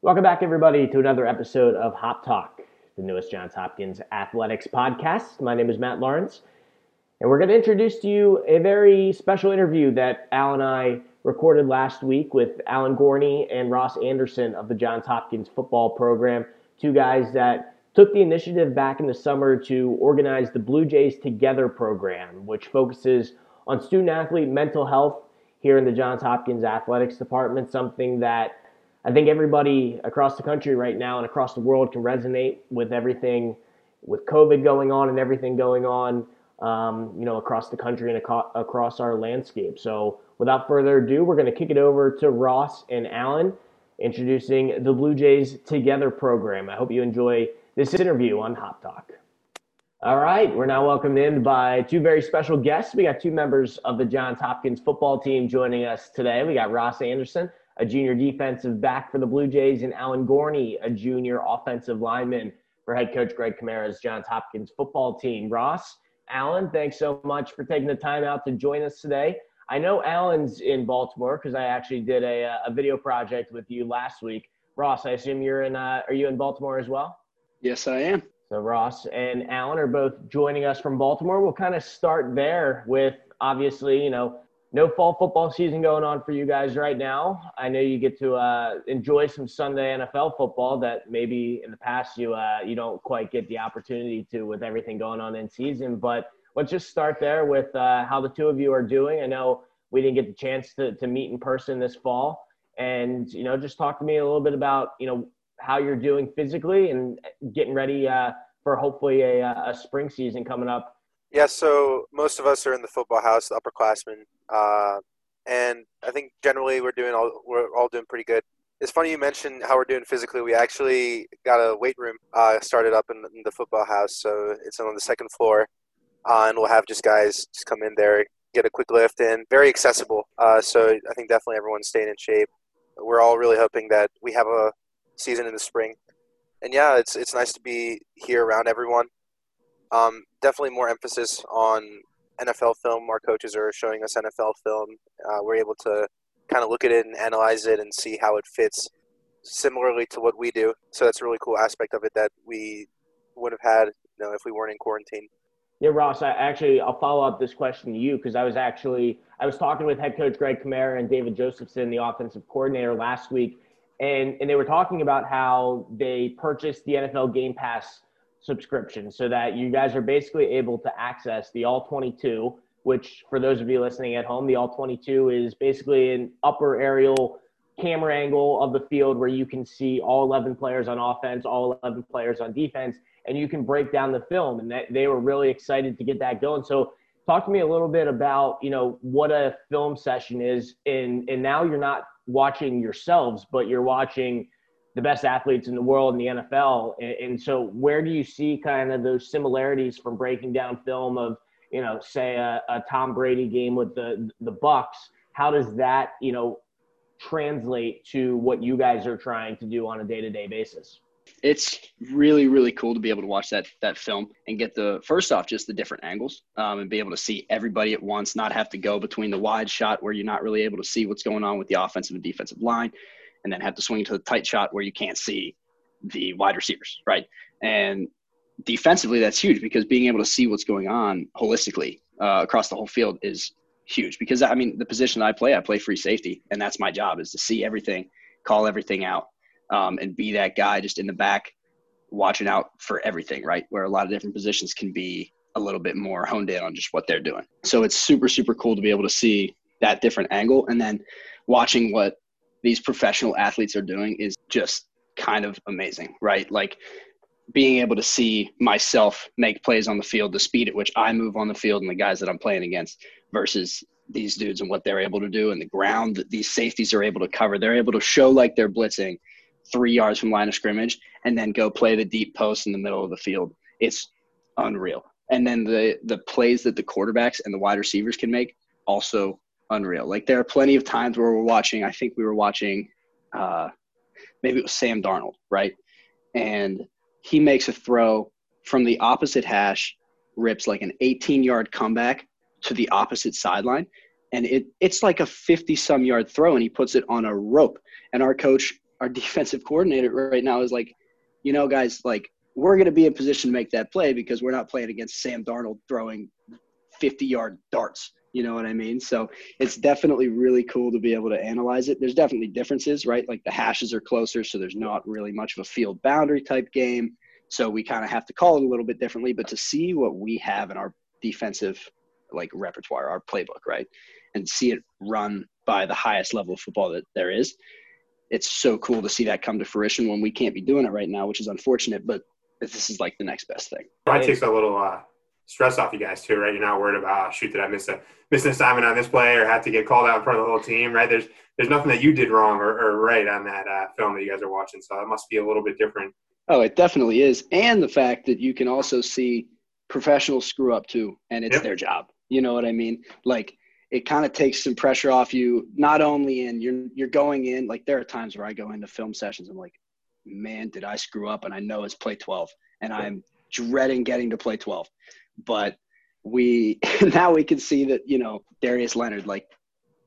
Welcome back, everybody, to another episode of Hop Talk, the newest Johns Hopkins athletics podcast. My name is Matt Lawrence, and we're going to introduce to you a very special interview that Al and I recorded last week with Alan Gorney and Ross Anderson of the Johns Hopkins football program, two guys that took the initiative back in the summer to organize the Blue Jays Together program, which focuses on student athlete mental health here in the Johns Hopkins athletics department, something that I think everybody across the country right now and across the world can resonate with everything with COVID going on and everything going on, um, you know, across the country and aco- across our landscape. So, without further ado, we're going to kick it over to Ross and Alan introducing the Blue Jays Together program. I hope you enjoy this interview on Hop Talk. All right, we're now welcomed in by two very special guests. We got two members of the Johns Hopkins football team joining us today. We got Ross Anderson a junior defensive back for the Blue Jays, and Alan Gorney, a junior offensive lineman for head coach Greg Chimera's Johns Hopkins football team. Ross, Alan, thanks so much for taking the time out to join us today. I know Alan's in Baltimore because I actually did a, a video project with you last week. Ross, I assume you're in. Uh, are you in Baltimore as well? Yes, I am. So Ross and Alan are both joining us from Baltimore. We'll kind of start there with obviously, you know, no fall football season going on for you guys right now. I know you get to uh, enjoy some Sunday NFL football that maybe in the past you uh, you don't quite get the opportunity to with everything going on in season. But let's just start there with uh, how the two of you are doing. I know we didn't get the chance to, to meet in person this fall, and you know just talk to me a little bit about you know how you're doing physically and getting ready uh, for hopefully a, a spring season coming up yeah, so most of us are in the football house, the upperclassmen, uh, and I think generally we're doing all we're all doing pretty good. It's funny you mentioned how we're doing physically. We actually got a weight room uh, started up in, in, the football house, so it's on the second floor, uh, and we'll have just guys just come in there, get a quick lift in. Very accessible. Uh, so I think definitely everyone's staying in shape. We're all really hoping that we have a season in the spring, and yeah, it's it's nice to be here around everyone. Um, definitely more emphasis on NFL film. Our coaches are showing us NFL film. Uh, we're able to kind of look at it and analyze it and see how it fits similarly to what we do. So that's a really cool aspect of it that we would have had, you know, if we weren't in quarantine. Yeah, Ross. I actually I'll follow up this question to you because I was actually I was talking with head coach Greg Chimera and David Josephson, the offensive coordinator, last week, and and they were talking about how they purchased the NFL Game Pass subscription so that you guys are basically able to access the all 22 which for those of you listening at home the all 22 is basically an upper aerial camera angle of the field where you can see all 11 players on offense all 11 players on defense and you can break down the film and that, they were really excited to get that going. So talk to me a little bit about you know what a film session is and and now you're not watching yourselves but you're watching the best athletes in the world in the NFL. And, so, where do you see kind of those similarities from breaking down film of, you know, say a, a Tom Brady game with the the Bucs? How does that, you know, translate to what you guys are trying to do on a day to day basis? It's really, really cool to be able to watch that that film and get the first off just the different angles um, and be able to see everybody at once, not have to go between the wide shot where you're not really able to see what's going on with the offensive and defensive line and then have to swing to the tight shot where you can't see the wide receivers, right? And defensively, that's huge because being able to see what's going on holistically uh, across the whole field is huge. Because I mean, the position I play, I play free safety, and that's my job is to see everything, call everything out, um, and be that guy just in the back, watching out for everything, right? Where a lot of different positions can be a little bit more honed in on just what they're doing. So it's super, super cool to be able to see that different angle, and then watching what these professional athletes are doing is just kind of amazing, right? Like being able to see myself make plays on the field, the speed at which I move on the field, and the guys that I'm playing against versus these dudes and what they're able to do and the ground that these safeties are able to cover. They're able to show like they're blitzing three yards from line of scrimmage and then go play the deep post in the middle of the field. It's unreal. And then the the plays that the quarterbacks and the wide receivers can make also unreal. Like there are plenty of times where we're watching. I think we were watching, uh, maybe it was Sam Darnold, right? And he makes a throw from the opposite hash, rips like an 18 yard comeback to the opposite sideline, and it it's like a 50 some yard throw, and he puts it on a rope. And our coach our defensive coordinator right now is like, you know, guys, like we're going to be in position to make that play because we're not playing against Sam Darnold throwing 50 yard darts. You know what I mean? So it's definitely really cool to be able to analyze it. There's definitely differences, right? Like the hashes are closer, so there's not really much of a field boundary type game. So we kind of have to call it a little bit differently. But to see what we have in our defensive like repertoire, our playbook, right? And see it run by the highest level of football that there is. It's so cool to see that come to fruition when we can't be doing it right now, which is unfortunate, but this is like the next best thing. Probably takes a little uh, stress off you guys too, right? You're not worried about oh, shoot, did I miss a miss an assignment on this play or have to get called out in front of the whole team, right? There's there's nothing that you did wrong or, or right on that uh, film that you guys are watching, so it must be a little bit different. Oh, it definitely is, and the fact that you can also see professionals screw up too, and it's yep. their job. You know what I mean? Like it kind of takes some pressure off you. Not only in you're you're going in like there are times where I go into film sessions. I'm like, man, did I screw up? And I know it's play 12, and I'm dreading getting to play 12. But we now we can see that you know Darius Leonard, like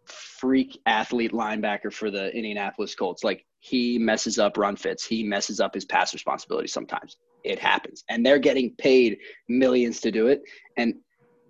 freak athlete linebacker for the Indianapolis Colts, like he messes up run fits, he messes up his pass responsibility sometimes. It happens, and they're getting paid millions to do it. And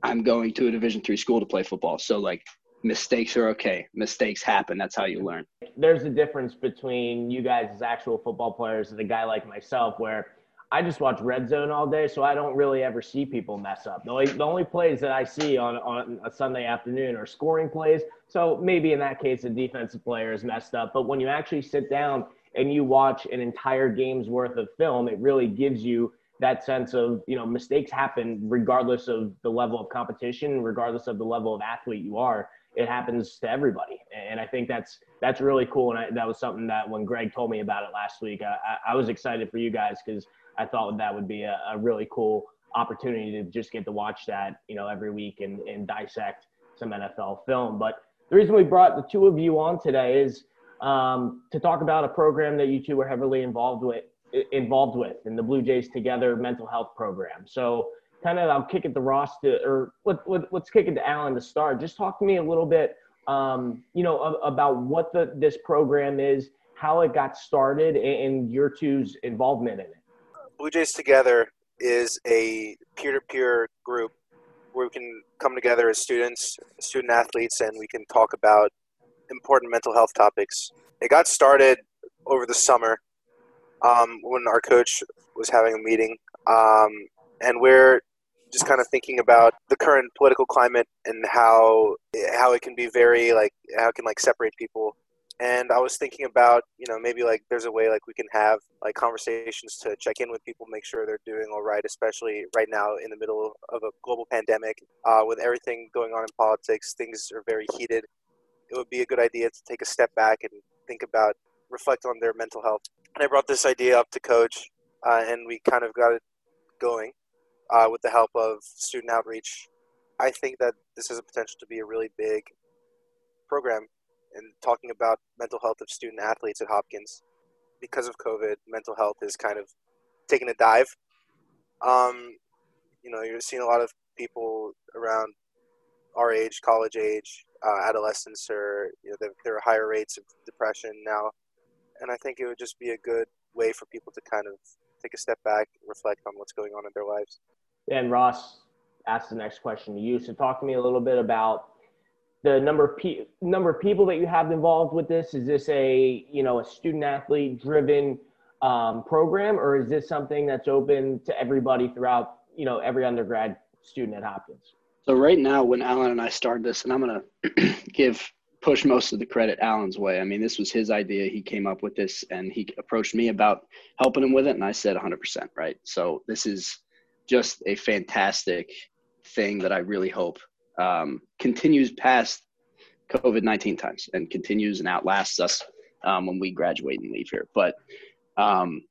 I'm going to a Division three school to play football, so like mistakes are okay. Mistakes happen. That's how you learn. There's a difference between you guys as actual football players and a guy like myself, where I just watch red zone all day, so I don't really ever see people mess up. The only, the only plays that I see on, on a Sunday afternoon are scoring plays. So maybe in that case, a defensive player is messed up. But when you actually sit down and you watch an entire game's worth of film, it really gives you that sense of, you know, mistakes happen regardless of the level of competition, regardless of the level of athlete you are. It happens to everybody. And I think that's that's really cool. And I, that was something that when Greg told me about it last week, I, I was excited for you guys because – I thought that would be a, a, really cool opportunity to just get to watch that, you know, every week and, and dissect some NFL film. But the reason we brought the two of you on today is um, to talk about a program that you two were heavily involved with, involved with, in the Blue Jays Together mental health program. So, kind of, I'll kick it to Ross to, or let, let, let's kick it to Alan to start. Just talk to me a little bit, um, you know, about what the this program is, how it got started, and your two's involvement in it. Blue Jays Together is a peer-to-peer group where we can come together as students, student athletes, and we can talk about important mental health topics. It got started over the summer um, when our coach was having a meeting, um, and we're just kind of thinking about the current political climate and how how it can be very like how it can like separate people and I was thinking about, you know, maybe like there's a way like we can have like conversations to check in with people, make sure they're doing all right, especially right now in the middle of a global pandemic, uh, with everything going on in politics. Things are very heated. It would be a good idea to take a step back and think about, reflect on their mental health. And I brought this idea up to coach, uh, and we kind of got it going uh, with the help of student outreach. I think that this has a potential to be a really big program and talking about mental health of student athletes at Hopkins. Because of COVID, mental health is kind of taking a dive. Um, you know, you're seeing a lot of people around our age, college age, uh, adolescents, or you know, there, there are higher rates of depression now, and I think it would just be a good way for people to kind of take a step back, reflect on what's going on in their lives. And Ross asked the next question to you. So, talk to me a little bit about the number of pe- number of people that you have involved with this? Is this a you know a student athlete driven um, program or is this something that's open to everybody throughout you know every undergrad student at hopkins? So right now when alan and i started this and i'm to give push most of the credit alan's way. I mean this was his idea. He came up with this and he approached me about helping him with it and i said 100% right? So this is just a fantastic thing that i really hope um, continues past COVID 19 times and continues and outlasts us um, when we graduate and leave here. But um,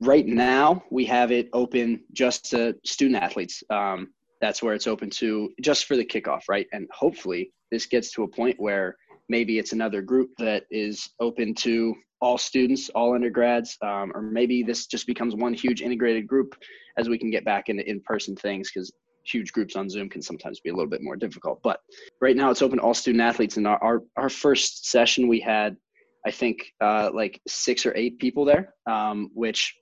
right now, we have it open just to student athletes. Um, that's where it's open to just for the kickoff, right? And hopefully, this gets to a point where maybe it's another group that is open to all students, all undergrads, um, or maybe this just becomes one huge integrated group as we can get back into in-person things because huge groups on Zoom can sometimes be a little bit more difficult. But right now it's open to all student athletes. And our, our, our first session we had I think uh, like six or eight people there, um, which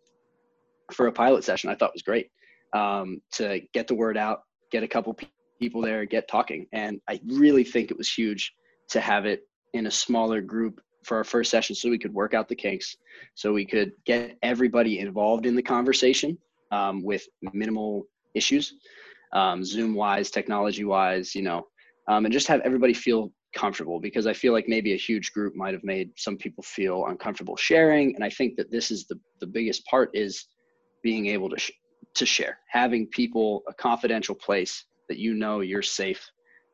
for a pilot session I thought was great um, to get the word out, get a couple people there, get talking, and I really think it was huge to have it in a smaller group for our first session so we could work out the kinks, so we could get everybody involved in the conversation um, with minimal issues, um, Zoom wise, technology wise, you know, um, and just have everybody feel comfortable because I feel like maybe a huge group might have made some people feel uncomfortable sharing. And I think that this is the, the biggest part is being able to, sh- to share, having people a confidential place that you know you're safe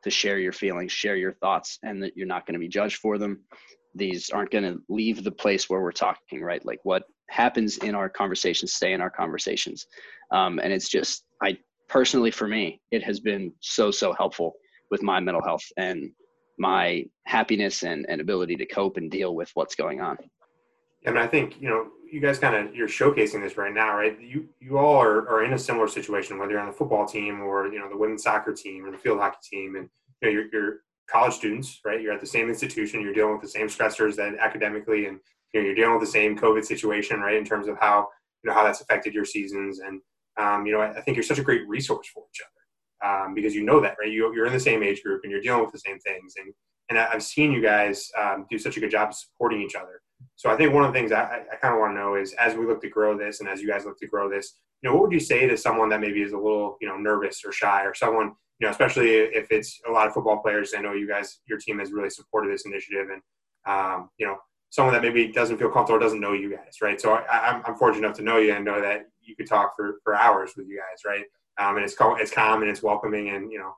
to share your feelings, share your thoughts, and that you're not going to be judged for them. These aren't going to leave the place where we're talking, right? Like what happens in our conversations, stay in our conversations. Um, and it's just, I personally, for me, it has been so, so helpful with my mental health and my happiness and, and ability to cope and deal with what's going on. Mean, I think, you know, you guys kind of, you're showcasing this right now, right? You, you all are, are in a similar situation, whether you're on the football team or, you know, the women's soccer team or the field hockey team. And, you know, you're, you're college students, right? You're at the same institution, you're dealing with the same stressors that academically, and, you know, you're dealing with the same COVID situation, right? In terms of how, you know, how that's affected your seasons. And, um, you know, I, I think you're such a great resource for each other um, because you know that, right? You, you're in the same age group and you're dealing with the same things. And, and I've seen you guys um, do such a good job of supporting each other. So I think one of the things I, I kind of want to know is as we look to grow this and as you guys look to grow this, you know, what would you say to someone that maybe is a little, you know, nervous or shy or someone, you know, especially if it's a lot of football players. I know you guys, your team has really supported this initiative and, um, you know, someone that maybe doesn't feel comfortable or doesn't know you guys, right? So I, am fortunate enough to know you and know that you could talk for, for hours with you guys, right? um, and it's it's calm and it's welcoming, and you know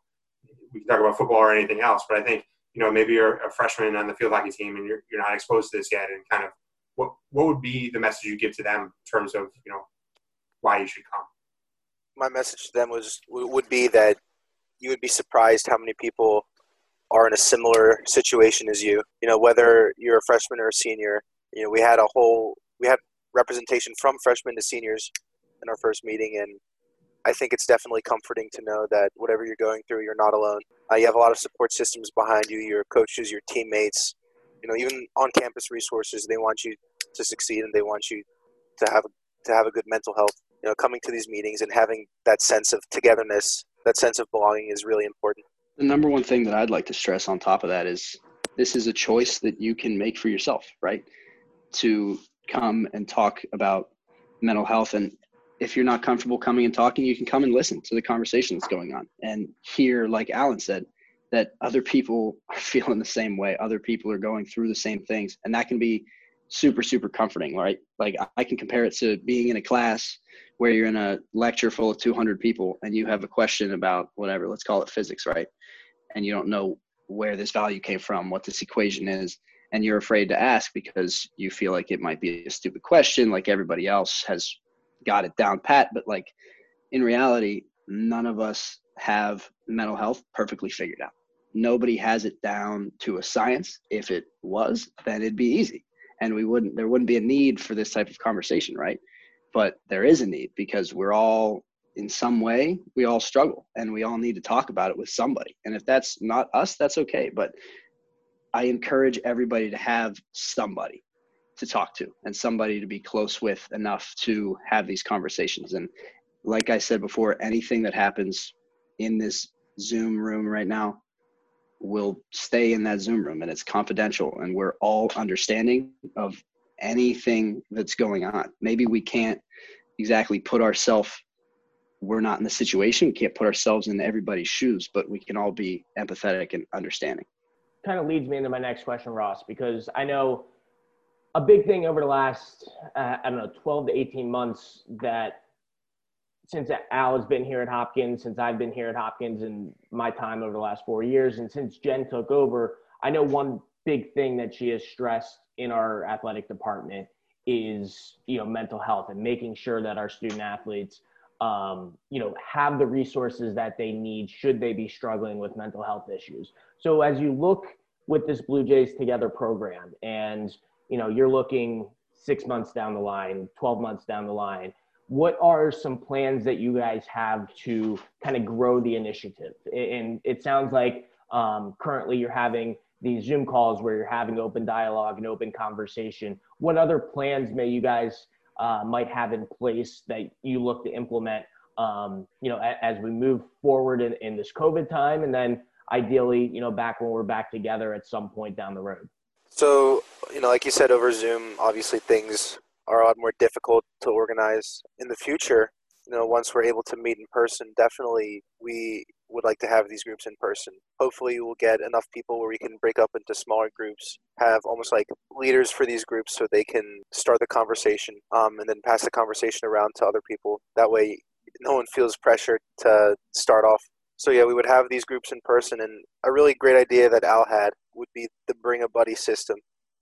we can talk about football or anything else. But I think you know maybe you're a freshman on the field hockey team and you're you're not exposed to this yet, and kind of what what would be the message you give to them in terms of you know why you should come. My message to them was would be that you would be surprised how many people are in a similar situation as you. You know, whether you're a freshman or a senior. You know, we had a whole we had representation from freshmen to seniors in our first meeting, and I think it's definitely comforting to know that whatever you're going through, you're not alone. Uh, you have a lot of support systems behind you, your coaches, your teammates, you know, even on campus resources. They want you to succeed and they want you to have to have a good mental health. You know, coming to these meetings and having that sense of togetherness, that sense of belonging is really important. The number one thing that I'd like to stress on top of that is this is a choice that you can make for yourself, right? To come and talk about mental health and if you're not comfortable coming and talking, you can come and listen to the conversation that's going on and hear, like Alan said, that other people are feeling the same way. Other people are going through the same things. And that can be super, super comforting, right? Like I can compare it to being in a class where you're in a lecture full of 200 people and you have a question about whatever, let's call it physics, right? And you don't know where this value came from, what this equation is, and you're afraid to ask because you feel like it might be a stupid question, like everybody else has got it down pat, but like in reality, none of us have mental health perfectly figured out. Nobody has it down to a science. If it was, then it'd be easy. And we wouldn't there wouldn't be a need for this type of conversation, right? But there is a need because we're all in some way we all struggle and we all need to talk about it with somebody. And if that's not us, that's okay. But I encourage everybody to have somebody to talk to and somebody to be close with enough to have these conversations. And like I said before, anything that happens in this Zoom room right now will stay in that Zoom room and it's confidential and we're all understanding of anything that's going on. Maybe we can't exactly put ourselves we're not in the situation, we can't put ourselves in everybody's shoes, but we can all be empathetic and understanding. Kind of leads me into my next question, Ross, because I know a big thing over the last uh, I don't know 12 to 18 months that since Al has been here at Hopkins, since I've been here at Hopkins in my time over the last four years, and since Jen took over, I know one big thing that she has stressed in our athletic department is you know mental health and making sure that our student athletes um, you know have the resources that they need should they be struggling with mental health issues. So as you look with this Blue Jays Together program and you know you're looking six months down the line 12 months down the line what are some plans that you guys have to kind of grow the initiative and it sounds like um, currently you're having these Zoom calls where you're having open dialogue and open conversation. What other plans may you guys uh, might have in place that you look to implement, um, you know, a, as we move forward in, in this COVID time, and then ideally, you know, back when we're back together at some point down the road. So, you know, like you said, over Zoom, obviously things are a lot more difficult to organize in the future. You know, once we're able to meet in person, definitely we would like to have these groups in person. Hopefully, we'll get enough people where we can break up into smaller groups, have almost like leaders for these groups so they can start the conversation um, and then pass the conversation around to other people. That way, no one feels pressure to start off. So, yeah, we would have these groups in person. And a really great idea that Al had would be the bring a buddy system.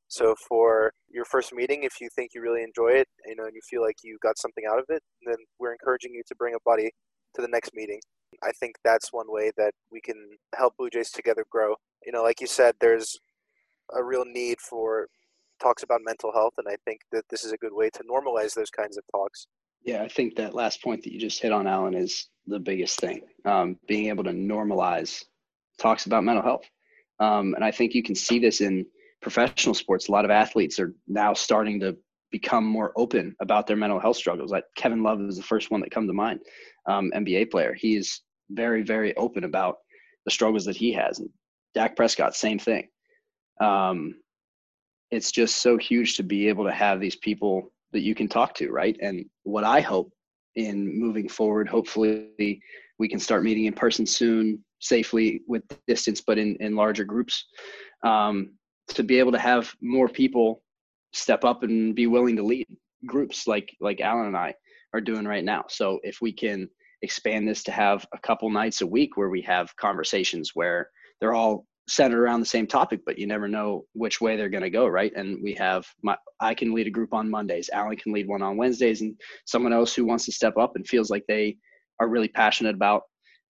So for your first meeting, if you think you really enjoy it, you know, and you feel like you got something out of it, then we're encouraging you to bring a buddy to the next meeting. I think that's one way that we can help Blue Jays together grow. You know, like you said, there's a real need for talks about mental health, and I think that this is a good way to normalize those kinds of talks. Yeah, I think that last point that you just hit on, Alan, is the biggest thing. Um, being able to normalize talks about mental health, um, and I think you can see this in professional sports, a lot of athletes are now starting to become more open about their mental health struggles. Like Kevin Love is the first one that come to mind, um, NBA player. He's very, very open about the struggles that he has. And Dak Prescott, same thing. Um, it's just so huge to be able to have these people that you can talk to, right? And what I hope in moving forward, hopefully we can start meeting in person soon, safely with distance, but in, in larger groups. Um, to be able to have more people step up and be willing to lead groups like like Alan and I are doing right now. So if we can expand this to have a couple nights a week where we have conversations where they're all centered around the same topic, but you never know which way they're going to go, right? And we have my I can lead a group on Mondays, Alan can lead one on Wednesdays, and someone else who wants to step up and feels like they are really passionate about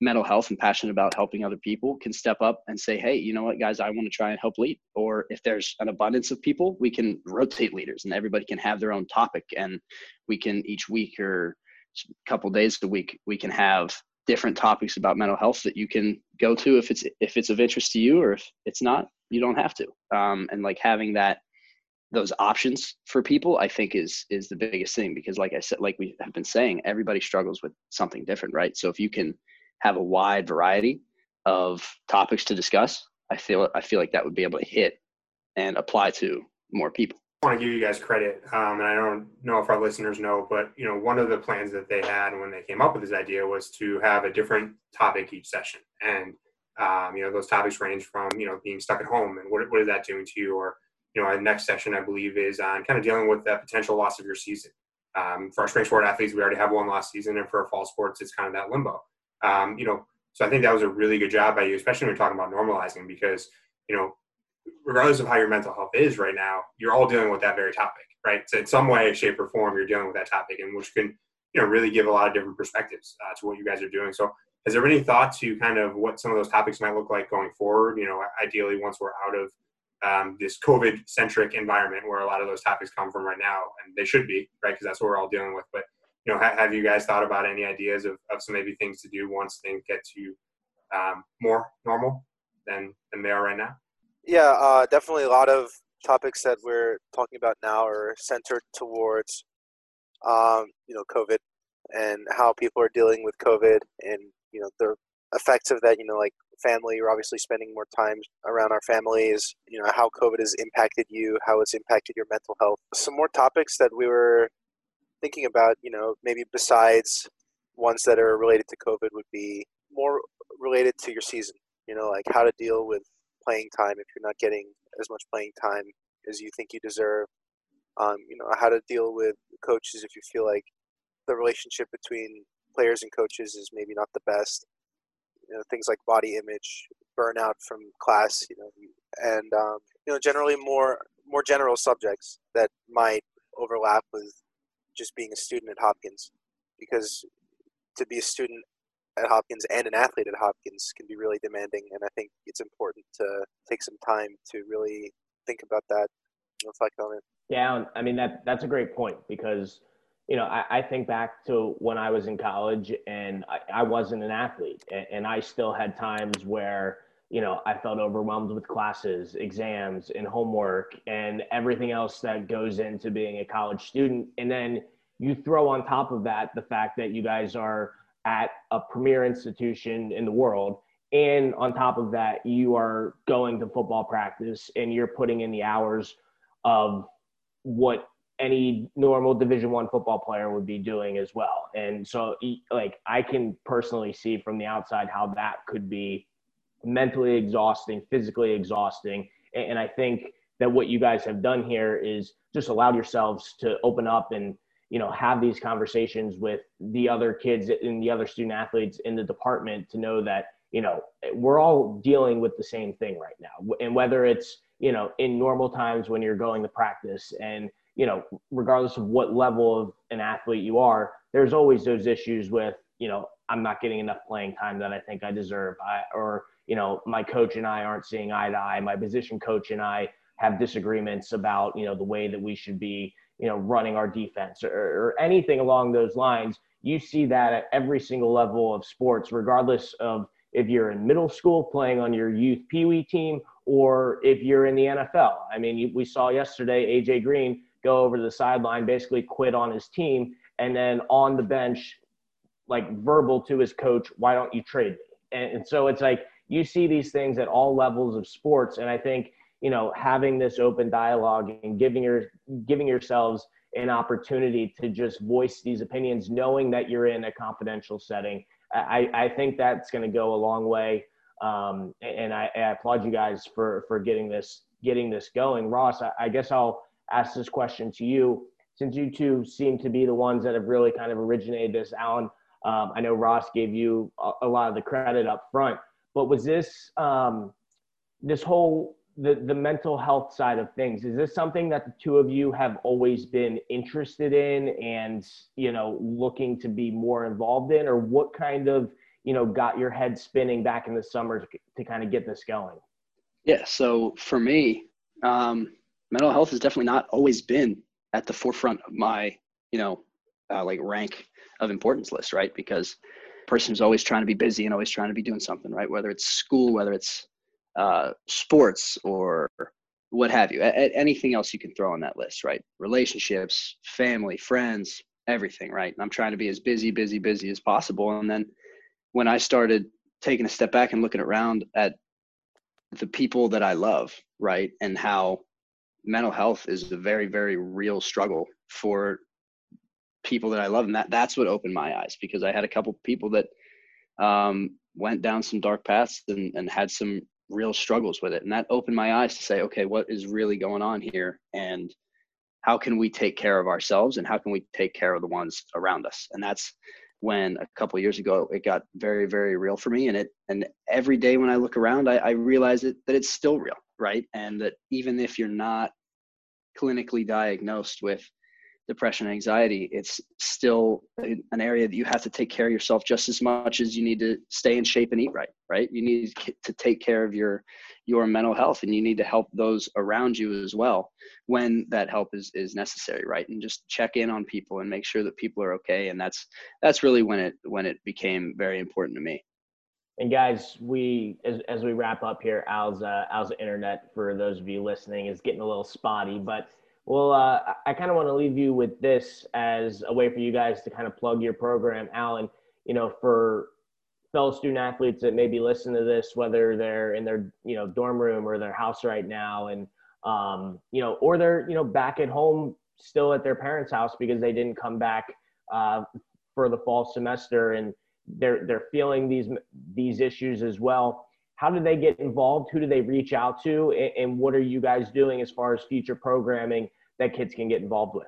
mental health and passionate about helping other people can step up and say, hey, you know what, guys, I want to try and help lead. Or if there's an abundance of people, we can rotate leaders and everybody can have their own topic. And we can each week or a couple days a week, we can have different topics about mental health that you can go to if it's if it's of interest to you or if it's not, you don't have to. Um, and like having that those options for people i think is is the biggest thing because like i said like we have been saying everybody struggles with something different right so if you can have a wide variety of topics to discuss, I feel I feel like that would be able to hit and apply to more people. I want to give you guys credit, um, and I don't know if our listeners know, but you know, one of the plans that they had when they came up with this idea was to have a different topic each session, and um, you know, those topics range from you know being stuck at home and what what is that doing to you, or you know, our next session I believe is on kind of dealing with that potential loss of your season. Um, for our spring sport athletes, we already have one lost season, and for our fall sports, it's kind of that limbo. Um, you know, so I think that was a really good job by you, especially when you're talking about normalizing, because you know, regardless of how your mental health is right now, you're all dealing with that very topic, right? So in some way, shape, or form, you're dealing with that topic, and which can you know really give a lot of different perspectives uh, to what you guys are doing. So has there any thought to kind of what some of those topics might look like going forward? You know, ideally once we're out of um, this COVID-centric environment where a lot of those topics come from right now, and they should be, right? Because that's what we're all dealing with. But you know, ha- have you guys thought about any ideas of, of some maybe things to do once things get to um, more normal than than they are right now? Yeah, uh, definitely a lot of topics that we're talking about now are centered towards, um, you know, COVID and how people are dealing with COVID and you know the effects of that. You know, like family, you're obviously spending more time around our families. You know, how COVID has impacted you, how it's impacted your mental health. Some more topics that we were thinking about, you know, maybe besides ones that are related to COVID would be more related to your season. You know, like how to deal with playing time if you're not getting as much playing time as you think you deserve. Um, you know, how to deal with coaches if you feel like the relationship between players and coaches is maybe not the best. You know, things like body image, burnout from class. You know, and um, you know, generally more more general subjects that might overlap with just being a student at Hopkins because to be a student at Hopkins and an athlete at Hopkins can be really demanding and I think it's important to take some time to really think about that reflect on it. Yeah, I mean that that's a great point because you know I, I think back to when I was in college and I, I wasn't an athlete and, and I still had times where you know, I felt overwhelmed with classes, exams, and homework, and everything else that goes into being a college student. And then you throw on top of that the fact that you guys are at a premier institution in the world. And on top of that, you are going to football practice and you're putting in the hours of what any normal division one football player would be doing as well and so like i can personally see from the outside how that could be mentally exhausting physically exhausting. And i think that what you guys have done here is just allowed yourselves to open up and you know have these conversations with the other kids and the other student athletes in the department to know that you know we're all dealing with the same thing right now. And whether it's you know in normal times when you're going to practice and you know, regardless of what level of an athlete you are, there's always those issues with, you know, I'm not getting enough playing time that I think I deserve, I, or you know, my coach and I aren't seeing eye to eye. My position coach and I have disagreements about, you know, the way that we should be, you know, running our defense or, or anything along those lines. You see that at every single level of sports, regardless of if you're in middle school playing on your youth pee wee team or if you're in the NFL. I mean, we saw yesterday AJ Green go over to the sideline, basically quit on his team, and then on the bench, like verbal to his coach, why don't you trade me? And, and so it's like you see these things at all levels of sports, and I think you know having this open dialogue and giving your giving yourselves an opportunity to just voice these opinions, knowing that you're in a confidential setting. I, I think that's going to go a long way. Um, and I, I, applaud you guys for, for getting this, getting this going. Ross, I, I guess I'll ask this question to you, since you two seem to be the ones that have really kind of originated this. Alan, um, I know Ross gave you a, a, lot of the credit up front, but was this um, this whole the the mental health side of things? Is this something that the two of you have always been interested in and you know looking to be more involved in, or what kind of you know got your head spinning back in the summer to, to kind of get this going? Yeah, so for me, um, mental health has definitely not always been at the forefront of my, you know, uh, like rank of importance list, right? Because person who's always trying to be busy and always trying to be doing something, right? Whether it's school, whether it's uh, sports or what have you, a- anything else you can throw on that list, right? Relationships, family, friends, everything, right? And I'm trying to be as busy, busy, busy as possible. And then when I started taking a step back and looking around at the people that I love, right? And how mental health is a very very real struggle for people that I love, and that that's what opened my eyes because I had a couple people that um, went down some dark paths and, and had some real struggles with it, and that opened my eyes to say, okay, what is really going on here, and how can we take care of ourselves, and how can we take care of the ones around us, and that's when a couple years ago it got very very real for me. And it and every day when i look around i, I realize it, that it's still real right? And that even if you're not clinically diagnosed with depression anxiety it's still an area that you have to take care of yourself just as much as you need to stay in shape and eat right right? You need to take care of your your mental health and you need to help those around you as well when that help is is necessary right? And just check in on people and make sure that people are okay and that's that's really when it when it became very important to me. And guys, we as, as we wrap up here, Al's uh, Al's internet for those of you listening is getting a little spotty, but well, uh, I kind of want to leave you with this as a way for you guys to kind of plug your program, Alan. You know, for fellow student athletes that maybe listen to this, whether they're in their you know dorm room or their house right now, and um, you know, or they're you know back at home still at their parents' house because they didn't come back uh, for the fall semester and they're they're feeling these these issues as well how do they get involved? Who do they reach out to? And, what are you guys doing as far as future programming that kids can get involved with?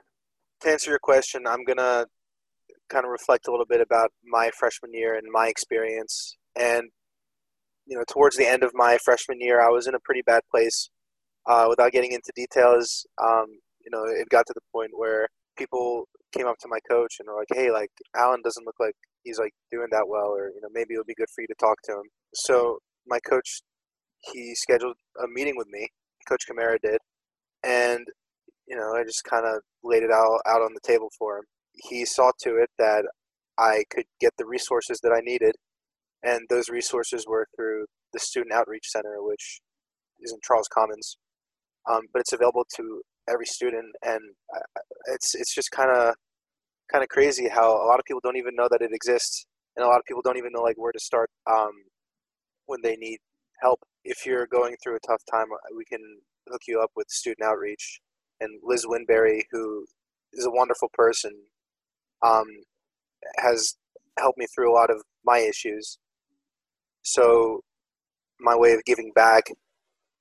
To answer your question i'm going to kind of reflect a little bit about my freshman year and my experience. And you know towards the end of my freshman year i was in a pretty bad place uh, without getting into details. Um, you know it got to the point where people came up to my coach and were like hey like alan doesn't look like he's like doing that well, or you know maybe it would be good for you to talk to him. So my coach, he scheduled a meeting with me. Coach Chimera did, and you know I just kind of laid it out out on the table for him. He saw to it that I could get the resources that I needed, and those resources were through the Student Outreach Center, which is in Charles Commons. Um, but it's available to every student, and uh, it's it's just kind of kind of crazy how a lot of people don't even know that it exists, and a lot of people don't even know like where to start um, when they need help. If you're going through a tough time, uh, we can hook you up with Student Outreach and Liz Winberry, who is a wonderful person, um, has helped me through a lot of my issues. So my way of giving back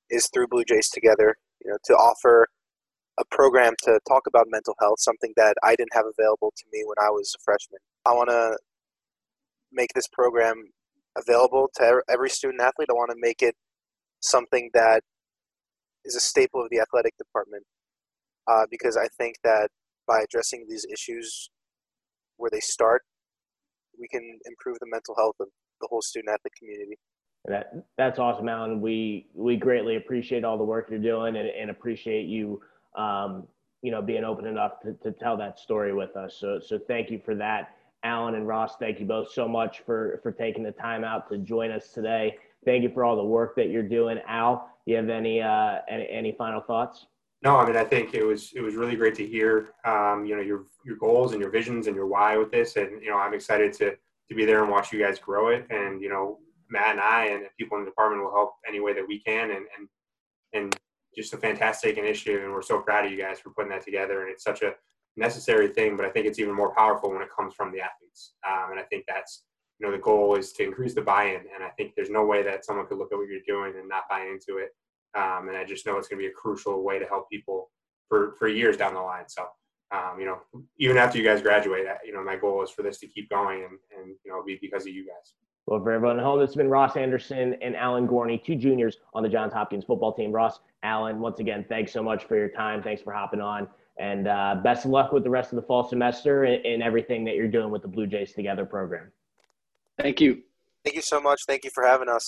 is through Blue Jays Together, you know, to offer a program to talk about mental health, something that I didn't have available to me when I was a freshman. I want to make this program available to every student athlete. I want to make it something that is a staple of the athletic department uh, because I think that by addressing these issues where they start, we can improve the mental health of the whole student athlete community. That that's awesome, Alan. We we greatly appreciate all the work you're doing and, and appreciate you um, you know being open enough to, to tell that story with us. So so thank you for that. Alan and Ross, thank you both so much for for taking the time out to join us today. Thank you for all the work that you're doing. Al, you have any uh, any, any final thoughts? No, I mean I think it was it was really great to hear um, you know your your goals and your visions and your why with this, and you know I'm excited to to be there and watch you guys grow it. And you know Matt and I and people in the department will help any way that we can, and and and just a fantastic initiative. And we're so proud of you guys for putting that together. And it's such a necessary thing, but I think it's even more powerful when it comes from the athletes. Um, and I think that's you know the goal is to increase the buy-in. And I think there's no way that someone could look at what you're doing and not buy into it. Um, and I just know it's going to be a crucial way to help people for, for years down the line. So, um, you know, even after you guys graduate, you know, my goal is for this to keep going and, and you know, be because of you guys. Well, for everyone at home, this has been Ross Anderson and Alan Gorney, two juniors on the Johns Hopkins football team. Ross, Alan, once again, thanks so much for your time. Thanks for hopping on. And uh, best of luck with the rest of the fall semester and, and everything that you're doing with the Blue Jays Together program. Thank you. Thank you so much. Thank you for having us.